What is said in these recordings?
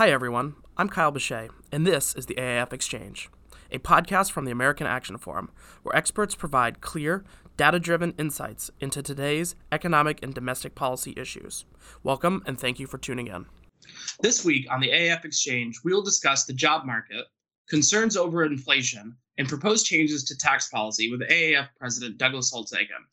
Hi, everyone. I'm Kyle Bechet, and this is the AAF Exchange, a podcast from the American Action Forum, where experts provide clear, data driven insights into today's economic and domestic policy issues. Welcome, and thank you for tuning in. This week on the AAF Exchange, we will discuss the job market, concerns over inflation, and proposed changes to tax policy with AAF President Douglas Holtz-Eakin.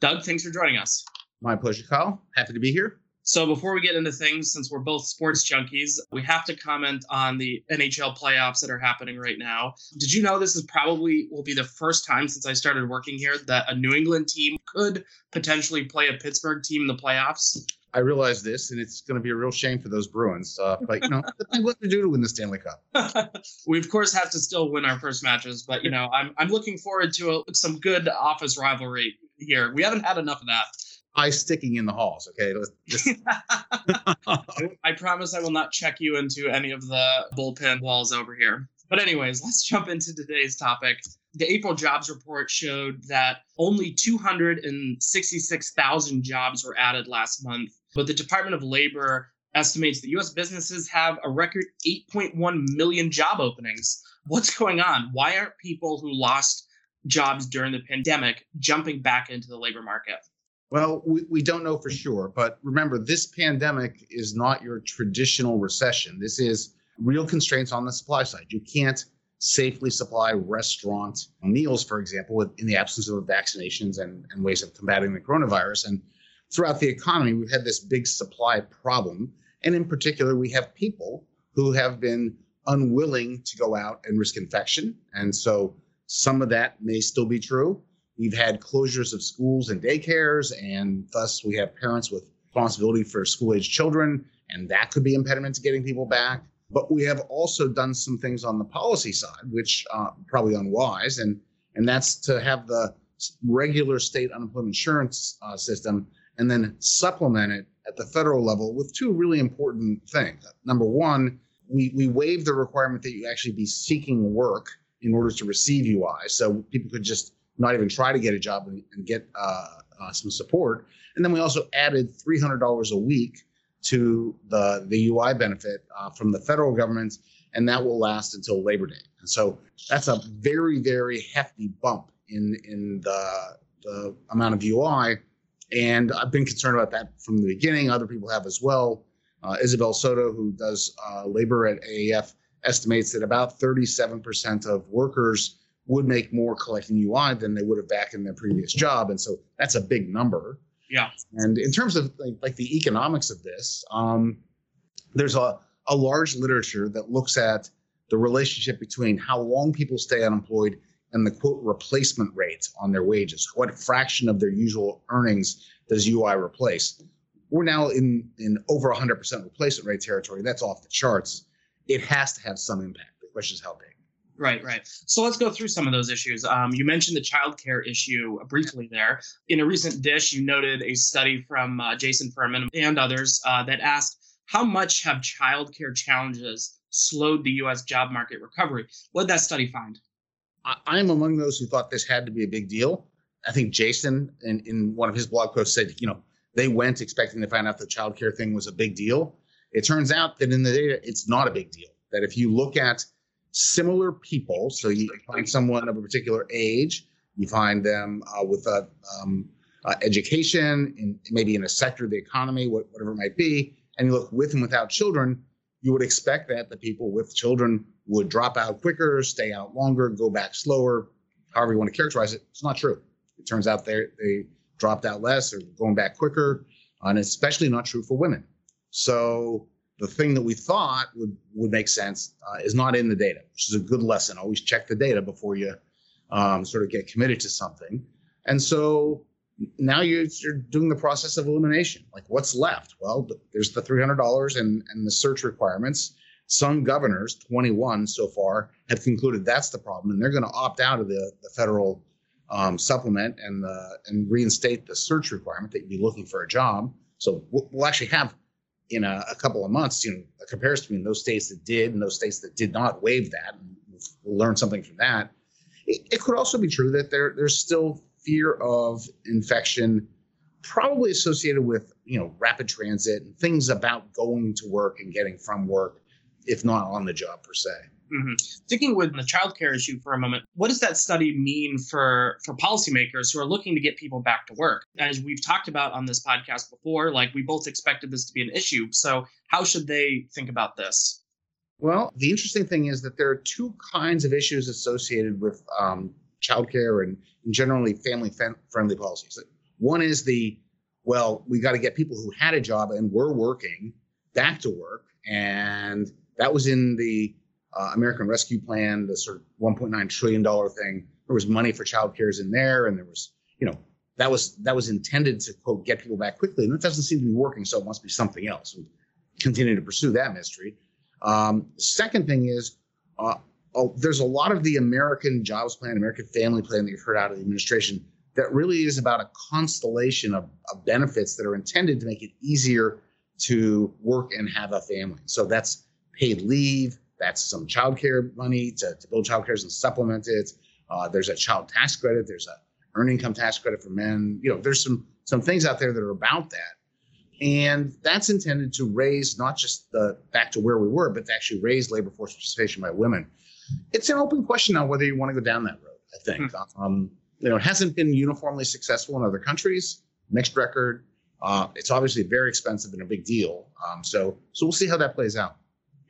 Doug, thanks for joining us. My pleasure, Kyle. Happy to be here. So before we get into things, since we're both sports junkies, we have to comment on the NHL playoffs that are happening right now. Did you know this is probably will be the first time since I started working here that a New England team could potentially play a Pittsburgh team in the playoffs? I realize this, and it's going to be a real shame for those Bruins. Uh, but you know, what to do to win the Stanley Cup. we of course have to still win our first matches, but you know, I'm I'm looking forward to a, some good office rivalry here. We haven't had enough of that high sticking in the halls. Okay. I promise I will not check you into any of the bullpen walls over here. But, anyways, let's jump into today's topic. The April jobs report showed that only 266,000 jobs were added last month, but the Department of Labor estimates that U.S. businesses have a record 8.1 million job openings. What's going on? Why aren't people who lost jobs during the pandemic jumping back into the labor market? Well, we, we don't know for sure, but remember, this pandemic is not your traditional recession. This is real constraints on the supply side. You can't safely supply restaurant meals, for example, in the absence of vaccinations and, and ways of combating the coronavirus. And throughout the economy, we've had this big supply problem. And in particular, we have people who have been unwilling to go out and risk infection. And so some of that may still be true. We've had closures of schools and daycares, and thus we have parents with responsibility for school age children, and that could be impediment to getting people back. But we have also done some things on the policy side, which uh, probably unwise, and and that's to have the regular state unemployment insurance uh, system and then supplement it at the federal level with two really important things. Number one, we we waive the requirement that you actually be seeking work in order to receive UI, so people could just not even try to get a job and, and get uh, uh, some support. And then we also added $300 a week to the, the UI benefit uh, from the federal government, and that will last until Labor Day. And so that's a very, very hefty bump in, in the, the amount of UI. And I've been concerned about that from the beginning. Other people have as well. Uh, Isabel Soto, who does uh, labor at AAF, estimates that about 37% of workers would make more collecting UI than they would have back in their previous job. And so that's a big number. Yeah. And in terms of like, like the economics of this, um, there's a, a large literature that looks at the relationship between how long people stay unemployed and the quote replacement rate on their wages. What fraction of their usual earnings does UI replace? We're now in, in over 100% replacement rate territory. That's off the charts. It has to have some impact. The question is how big. Right, right. So let's go through some of those issues. Um, you mentioned the childcare issue briefly there. In a recent dish, you noted a study from uh, Jason Furman and others uh, that asked how much have childcare challenges slowed the U.S. job market recovery? What did that study find? I am among those who thought this had to be a big deal. I think Jason, in, in one of his blog posts, said, you know, they went expecting to find out the childcare thing was a big deal. It turns out that in the data, it's not a big deal. That if you look at similar people. So you find someone of a particular age, you find them uh, with a um, uh, education, in maybe in a sector of the economy, whatever it might be, and you look with and without children, you would expect that the people with children would drop out quicker, stay out longer, go back slower, however you want to characterize it. It's not true. It turns out they they dropped out less or going back quicker, and especially not true for women. So the thing that we thought would would make sense uh, is not in the data, which is a good lesson. Always check the data before you um, sort of get committed to something. And so now you're, you're doing the process of elimination. Like what's left? Well, there's the $300 and, and the search requirements. Some governors, 21 so far, have concluded that's the problem, and they're going to opt out of the, the federal um, supplement and the and reinstate the search requirement that you'd be looking for a job. So we'll, we'll actually have in a, a, couple of months, you know, a comparison between those states that did and those states that did not waive that. And we'll learn something from that. It, it could also be true that there there's still fear of infection, probably associated with you know rapid transit and things about going to work and getting from work if not on the job per se. Mm-hmm. Sticking with the childcare issue for a moment, what does that study mean for for policymakers who are looking to get people back to work? As we've talked about on this podcast before, like we both expected this to be an issue. So how should they think about this? Well, the interesting thing is that there are two kinds of issues associated with um, childcare and, and generally family friendly policies. One is the well, we got to get people who had a job and were working back to work, and that was in the uh, American Rescue Plan, the sort of 1.9 trillion dollar thing. There was money for child cares in there, and there was, you know, that was that was intended to quote get people back quickly, and it doesn't seem to be working. So it must be something else. We continue to pursue that mystery. Um, second thing is, uh, oh, there's a lot of the American Jobs Plan, American Family Plan that you've heard out of the administration that really is about a constellation of, of benefits that are intended to make it easier to work and have a family. So that's paid leave, that's some childcare money to, to build childcare and supplement it. Uh, there's a child tax credit. There's a earned income tax credit for men. You know, there's some some things out there that are about that, and that's intended to raise not just the back to where we were, but to actually raise labor force participation by women. It's an open question now whether you want to go down that road. I think hmm. um, you know it hasn't been uniformly successful in other countries. Mixed record. Uh, it's obviously very expensive and a big deal. Um, so so we'll see how that plays out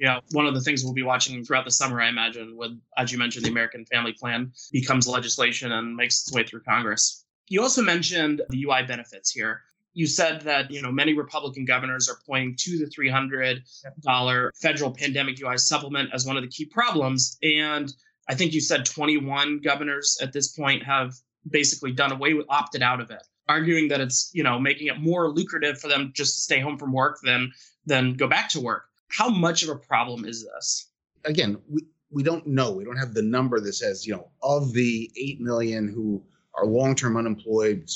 yeah, one of the things we'll be watching throughout the summer, I imagine, with, as you mentioned, the American Family Plan becomes legislation and makes its way through Congress. You also mentioned the UI benefits here. You said that you know many Republican governors are pointing to the three hundred dollar federal pandemic UI supplement as one of the key problems, and I think you said twenty one governors at this point have basically done away with opted out of it, arguing that it's you know making it more lucrative for them just to stay home from work than than go back to work. How much of a problem is this? Again, we, we don't know. We don't have the number that says, you know, of the 8 million who are long term unemployed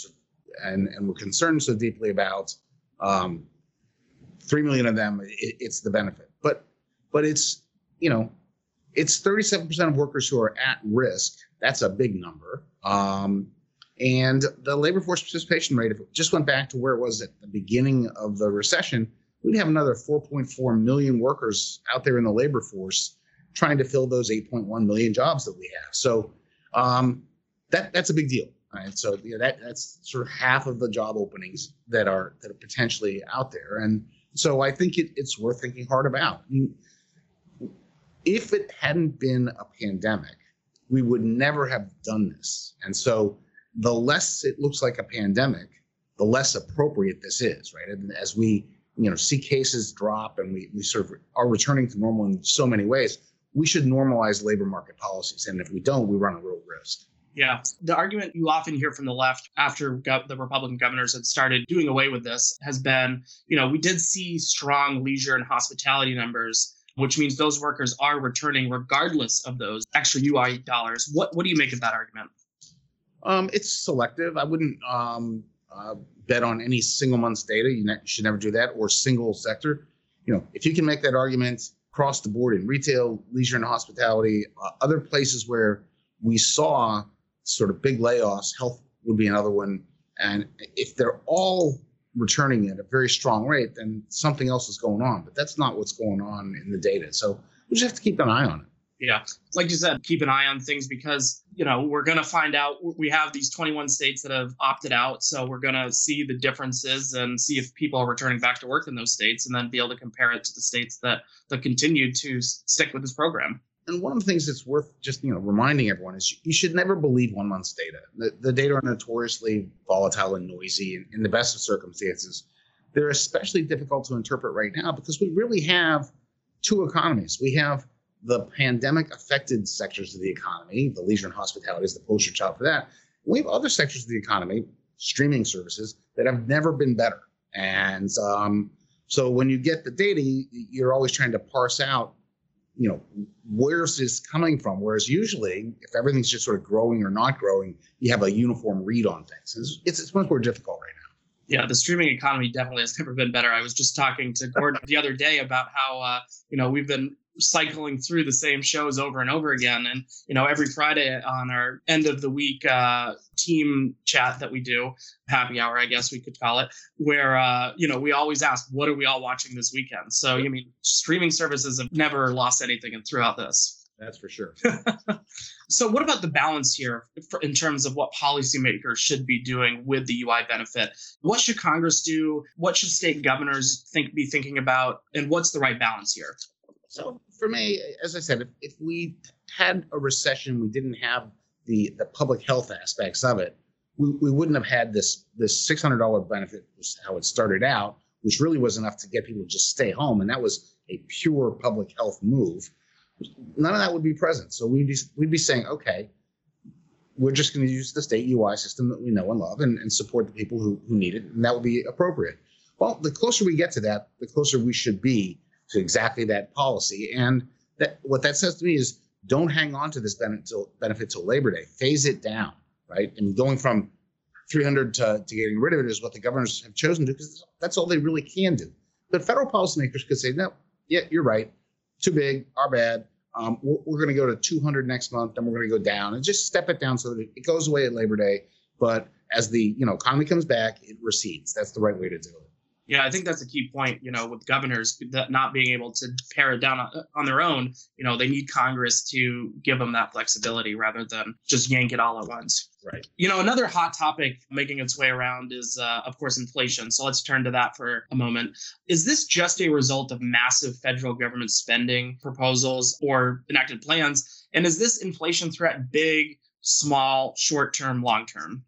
and, and we're concerned so deeply about, um, 3 million of them, it, it's the benefit. But, but it's, you know, it's 37% of workers who are at risk. That's a big number. Um, and the labor force participation rate, if it just went back to where it was at the beginning of the recession, we'd have another 4.4 million workers out there in the labor force trying to fill those 8.1 million jobs that we have. So um, that that's a big deal. Right. So you know, that that's sort of half of the job openings that are that are potentially out there. And so I think it, it's worth thinking hard about. I mean, if it hadn't been a pandemic, we would never have done this. And so the less it looks like a pandemic, the less appropriate this is, right? And as we you know see cases drop and we, we sort of are returning to normal in so many ways we should normalize labor market policies and if we don't we run a real risk yeah. The argument you often hear from the left after go- the Republican governors had started doing away with this has been, you know, we did see strong leisure and hospitality numbers, which means those workers are returning regardless of those extra UI dollars. What what do you make of that argument? Um, it's selective. I wouldn't um, uh, bet on any single month's data. You, ne- should never do that, or single sector. You know, if you can make that argument across the board in retail, leisure, and hospitality, uh, other places where we saw sort of big layoffs, health would be another one. And if they're all returning at a very strong rate, then something else is going on. But that's not what's going on in the data. So we just have to keep an eye on it. Yeah. Like you said, keep an eye on things because, you know, we're going to find out. We have these 21 states that have opted out. So we're going to see the differences and see if people are returning back to work in those states and then be able to compare it to the states that, that continue to stick with this program. And one of the things that's worth just, you know, reminding everyone is you should never believe one month's data. The, the data are notoriously volatile and noisy and in the best of circumstances. They're especially difficult to interpret right now because we really have two economies. We have the pandemic affected sectors of the economy, the leisure and hospitality is the poster child for that. We have other sectors of the economy, streaming services, that have never been better. And um, so when you get the data, you're always trying to parse out, you know, where's this coming from? Whereas usually, if everything's just sort of growing or not growing, you have a uniform read on things. It's, it's, it's much more difficult right now yeah, the streaming economy definitely has never been better. I was just talking to Gordon the other day about how uh, you know we've been cycling through the same shows over and over again. And, you know, every Friday on our end of the week uh, team chat that we do, happy hour, I guess we could call it, where, uh, you know, we always ask, what are we all watching this weekend? So, you mean, streaming services have never lost anything throughout this. That's for sure. so, what about the balance here in terms of what policymakers should be doing with the UI benefit? What should Congress do? What should state governors think be thinking about? And what's the right balance here? So, for me, as I said, if, if we had a recession, we didn't have the the public health aspects of it, we, we wouldn't have had this this six hundred dollar benefit. Was how it started out, which really was enough to get people to just stay home, and that was a pure public health move none of that would be present. So we'd be we'd be saying, okay, we're just going to use the state UI system that we know and love and, and support the people who, who need it, and that would be appropriate. Well, the closer we get to that, the closer we should be to exactly that policy. And that what that says to me is don't hang on to this benefit till, benefit till Labor Day. Phase it down, right? And going from 300 to, to getting rid of it is what the governors have chosen to because that's all they really can do. But federal policymakers could say, no, yeah, you're right. Too big, our bad. Um, we're, we're going to go to 200 next month, then we're going to go down and just step it down so that it goes away at Labor Day. But as the you know economy comes back, it recedes. That's the right way to do it. Yeah, I think that's a key point. You know, with governors that not being able to pare it down on their own, you know, they need Congress to give them that flexibility rather than just yank it all at once. Right. You know, another hot topic making its way around is, uh, of course, inflation. So let's turn to that for a moment. Is this just a result of massive federal government spending proposals or enacted plans? And is this inflation threat big, small, short term, long term?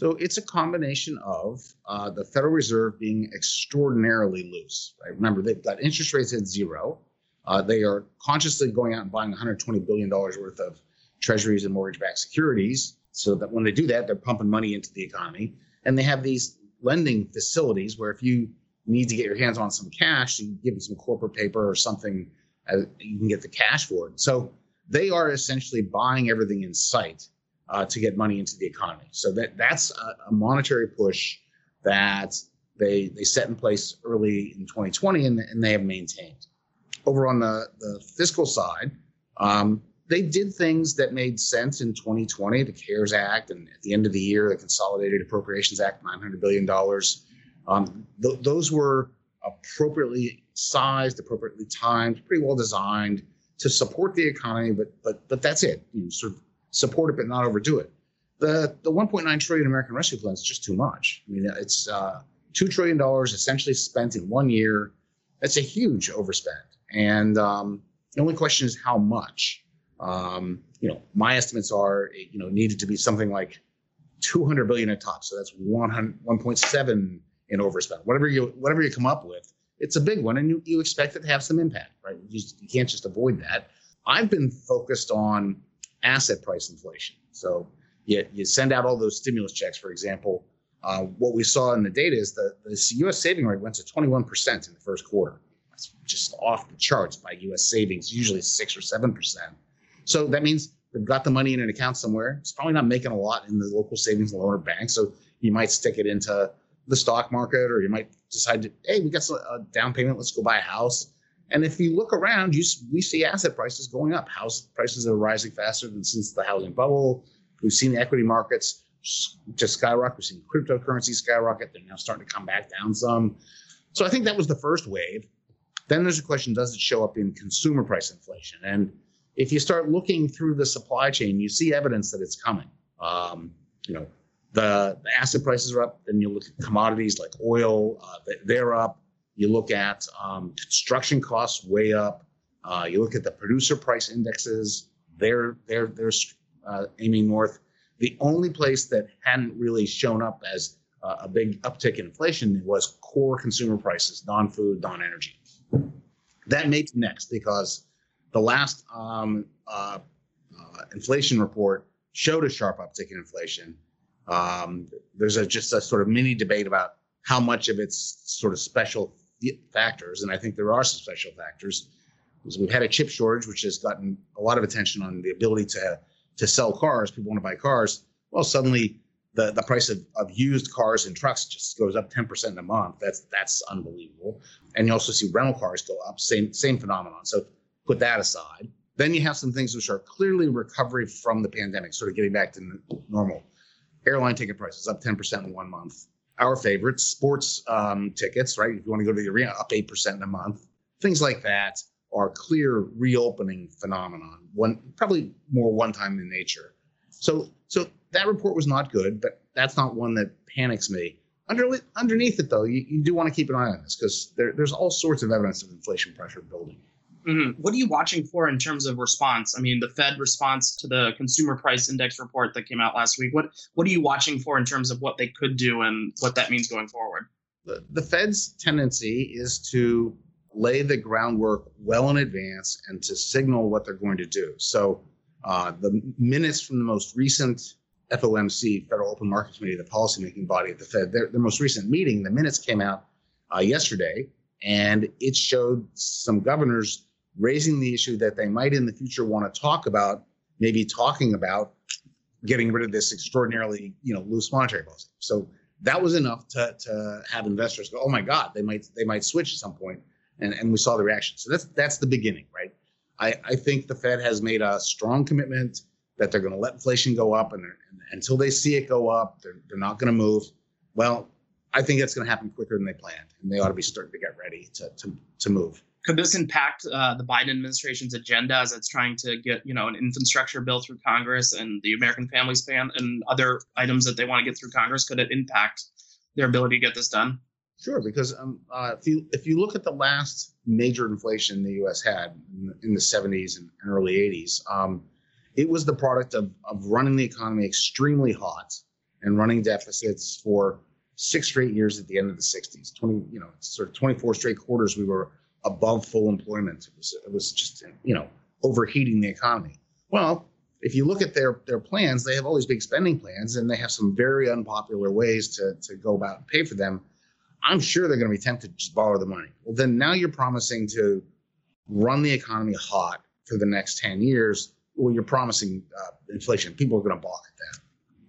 So it's a combination of uh, the Federal Reserve being extraordinarily loose. Right? Remember, they've got interest rates at zero. Uh, they are consciously going out and buying 120 billion dollars worth of treasuries and mortgage-backed securities, so that when they do that, they're pumping money into the economy. And they have these lending facilities where if you need to get your hands on some cash, you give them some corporate paper or something, uh, you can get the cash for it. So they are essentially buying everything in sight uh, to get money into the economy. So that that's a, a, monetary push that they they set in place early in 2020 and, and they have maintained. Over on the, the fiscal side, um, they did things that made sense in 2020, the CARES Act, and at the end of the year, the Consolidated Appropriations Act, $900 billion. Um, th- those were appropriately sized, appropriately timed, pretty well designed to support the economy, but but but that's it. You know, sort of support it but not overdo it. The the 1.9 trillion American Rescue Plan is just too much. I mean, it's uh, two trillion dollars essentially spent in one year. That's a huge overspend, and um, the only question is how much. Um, you know, my estimates are you know needed to be something like 200 billion at top. So that's 100, 1.7 in overspend. Whatever you whatever you come up with, it's a big one, and you, you expect it to have some impact, right? You, you can't just avoid that. I've been focused on asset price inflation. So you, you send out all those stimulus checks, for example. Uh, what we saw in the data is that the U.S. saving rate went to 21% in the first quarter. That's just off the charts by U.S. savings, usually six or seven percent. So that means they've got the money in an account somewhere. It's probably not making a lot in the local savings loan bank. So you might stick it into the stock market, or you might decide to, hey, we got a down payment. Let's go buy a house. And if you look around, you we see asset prices going up. House prices are rising faster than since the housing bubble. We've seen equity markets just skyrocket. We've seen cryptocurrency skyrocket. They're now starting to come back down some. So I think that was the first wave. Then there's a question: Does it show up in consumer price inflation? And if you start looking through the supply chain, you see evidence that it's coming. Um, you know, the, the asset prices are up. Then you look at commodities like oil; uh, they're up. You look at um, construction costs way up. Uh, you look at the producer price indexes; they're they're they're uh, aiming north. The only place that hadn't really shown up as uh, a big uptick in inflation was core consumer prices, non-food, non-energy. That made next because the last um, uh, uh, inflation report showed a sharp uptick in inflation. Um, there's a, just a sort of mini debate about how much of it's sort of special factors, and I think there are some special factors. We've had a chip shortage, which has gotten a lot of attention on the ability to to sell cars. People want to buy cars. Well, suddenly the, the price of, of used cars and trucks just goes up 10% in a month. That's that's unbelievable. And you also see rental cars go up, same same phenomenon. So put that aside. Then you have some things which are clearly recovery from the pandemic, sort of getting back to normal. Airline ticket prices up 10% in one month. Our favorites, sports um, tickets, right? If you want to go to the arena, up 8% in a month. Things like that are clear reopening phenomenon, one probably more one time in nature. So so that report was not good, but that's not one that panics me. Under, underneath it, though, you, you do want to keep an eye on this because there, there's all sorts of evidence of inflation pressure building. Mm-hmm. What are you watching for in terms of response? I mean, the Fed response to the consumer price index report that came out last week. What what are you watching for in terms of what they could do and what that means going forward? The, the Fed's tendency is to lay the groundwork well in advance and to signal what they're going to do. So uh, the minutes from the most recent FOMC, Federal Open Market Committee, the policymaking body at the Fed, their, their most recent meeting, the minutes came out uh, yesterday, and it showed some governors raising the issue that they might in the future want to talk about, maybe talking about getting rid of this extraordinarily, you know, loose monetary policy. So that was enough to, to have investors go, oh my God, they might they might switch at some point. and and we saw the reaction. So that's that's the beginning, right? I, I think the Fed has made a strong commitment that they're going to let inflation go up, and, and until they see it go up, they're, they're not going to move. Well, I think that's going to happen quicker than they planned, and they ought to be starting to get ready to to, to move. Could this impact uh, the Biden administration's agenda as it's trying to get you know an infrastructure bill through Congress and the American Families Plan and other items that they want to get through Congress? Could it impact their ability to get this done? Sure, because um, uh, if you if you look at the last major inflation the U.S. had in, in the 70s and early 80s, um, it was the product of of running the economy extremely hot and running deficits for six straight years at the end of the 60s. 20, you know, sort of 24 straight quarters we were above full employment. It was it was just you know overheating the economy. Well, if you look at their their plans, they have all these big spending plans, and they have some very unpopular ways to to go about and pay for them I'm sure they're going to be tempted to just borrow the money. Well, then now you're promising to run the economy hot for the next 10 years. Well, you're promising uh, inflation. People are going to balk at that.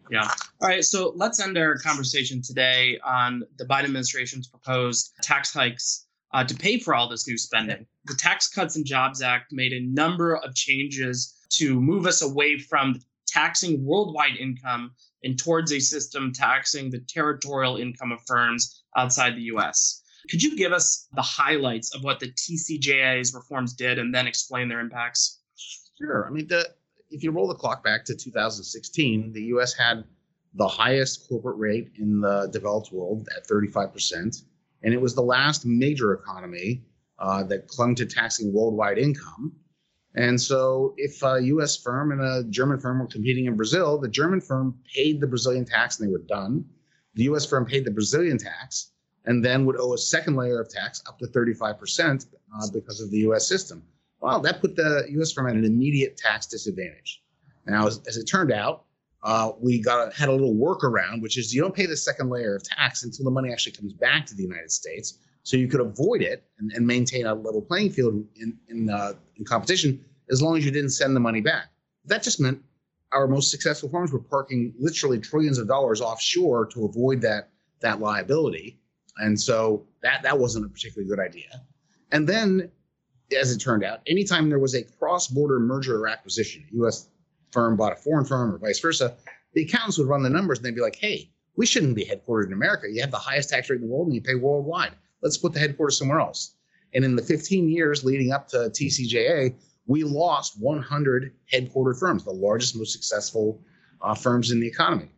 Yeah. All right. So let's end our conversation today on the Biden administration's proposed tax hikes uh, to pay for all this new spending. The Tax Cuts and Jobs Act made a number of changes to move us away from taxing worldwide income and towards a system taxing the territorial income of firms outside the US. Could you give us the highlights of what the TCJA's reforms did and then explain their impacts? Sure. I mean, the, if you roll the clock back to 2016, the US had the highest corporate rate in the developed world at 35%. And it was the last major economy uh, that clung to taxing worldwide income. And so, if a U.S. firm and a German firm were competing in Brazil, the German firm paid the Brazilian tax and they were done. The U.S. firm paid the Brazilian tax and then would owe a second layer of tax up to 35% uh, because of the U.S. system. Well, that put the U.S. firm at an immediate tax disadvantage. Now, as, as it turned out, uh, we got had a little workaround, which is you don't pay the second layer of tax until the money actually comes back to the United States. So you could avoid it and, and maintain a level playing field in in, uh, in competition as long as you didn't send the money back. That just meant our most successful firms were parking literally trillions of dollars offshore to avoid that that liability, and so that that wasn't a particularly good idea. And then, as it turned out, anytime there was a cross-border merger or acquisition, U.S. firm bought a foreign firm or vice versa, the accountants would run the numbers and they'd be like, "Hey, we shouldn't be headquartered in America. You have the highest tax rate in the world and you pay worldwide let's put the headquarters somewhere else. And in the 15 years leading up to TCJA, we lost 100 headquartered firms, the largest, most successful uh, firms in the economy.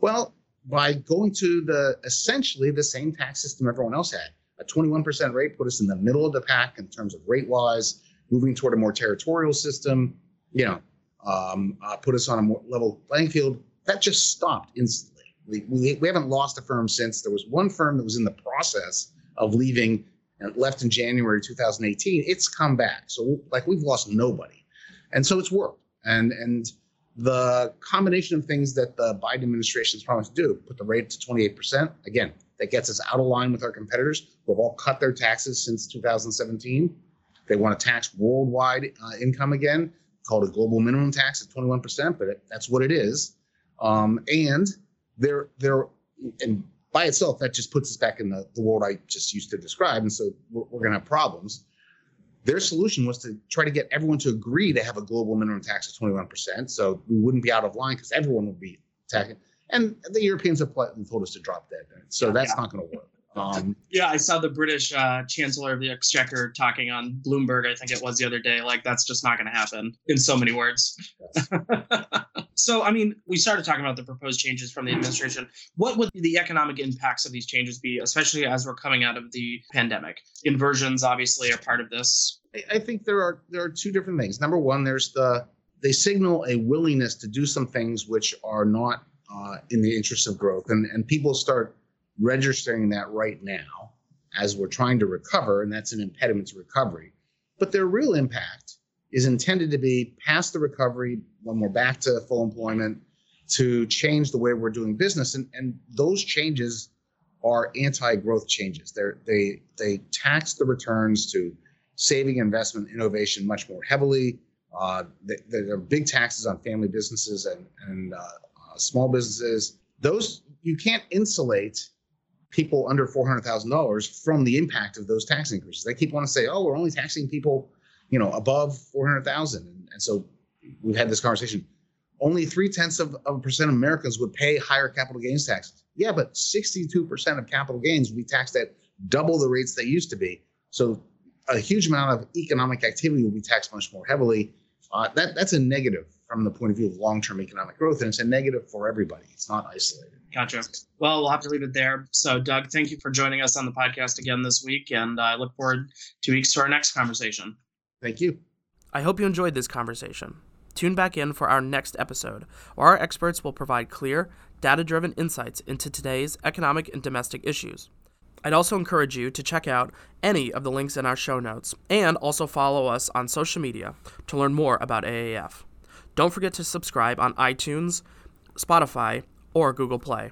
Well, by going to the essentially the same tax system everyone else had, a 21% rate put us in the middle of the pack in terms of rate wise, moving toward a more territorial system, you know, um, uh, put us on a more level playing field. That just stopped instantly. We, we, we haven't lost a firm since. There was one firm that was in the process of leaving and left in January 2018, it's come back. So like we've lost nobody, and so it's worked. And and the combination of things that the Biden administration has promised to do, put the rate to 28%. Again, that gets us out of line with our competitors who have all cut their taxes since 2017. They want to tax worldwide uh, income again, called a global minimum tax at 21%, but it, that's what it is. Um, and they're they're and by itself, that just puts us back in the, the world I just used to describe. And so we're, we're going to have problems. Their solution was to try to get everyone to agree to have a global minimum tax of 21%. So we wouldn't be out of line because everyone would be taxing. And the Europeans have told us to drop that. So that's yeah. not going to work. Um, yeah, I saw the British uh, Chancellor of the Exchequer talking on Bloomberg, I think it was the other day. Like, that's just not going to happen in so many words. Yes. so, I mean, we started talking about the proposed changes from the administration. What would the economic impacts of these changes be, especially as we're coming out of the pandemic? Inversions, obviously, are part of this. I think there are there are two different things. Number one, there's the they signal a willingness to do some things which are not uh, in the interest of growth, and and people start registering that right now as we're trying to recover, and that's an impediment to recovery. But their real impact is intended to be past the recovery when we're back to full employment to change the way we're doing business. And, and those changes are anti-growth changes. They're, they they tax the returns to saving, investment, innovation much more heavily. Uh, there are big taxes on family businesses and, and uh, uh, small businesses. Those you can't insulate people under $400,000 from the impact of those tax increases. They keep wanting to say, oh, we're only taxing people, you know, above 400,000. And, and so we've had this conversation. Only three tenths of, of a percent of Americans would pay higher capital gains taxes. Yeah, but 62% of capital gains be taxed at double the rates they used to be. So a huge amount of economic activity will be taxed much more heavily. Uh, that that's a negative from the point of view of long-term economic growth, and it's a negative for everybody. It's not isolated. Gotcha. Well, we'll have to leave it there. So, Doug, thank you for joining us on the podcast again this week, and I look forward two weeks to our next conversation. Thank you. I hope you enjoyed this conversation. Tune back in for our next episode, where our experts will provide clear, data driven insights into today's economic and domestic issues. I'd also encourage you to check out any of the links in our show notes and also follow us on social media to learn more about AAF. Don't forget to subscribe on iTunes, Spotify, or Google Play.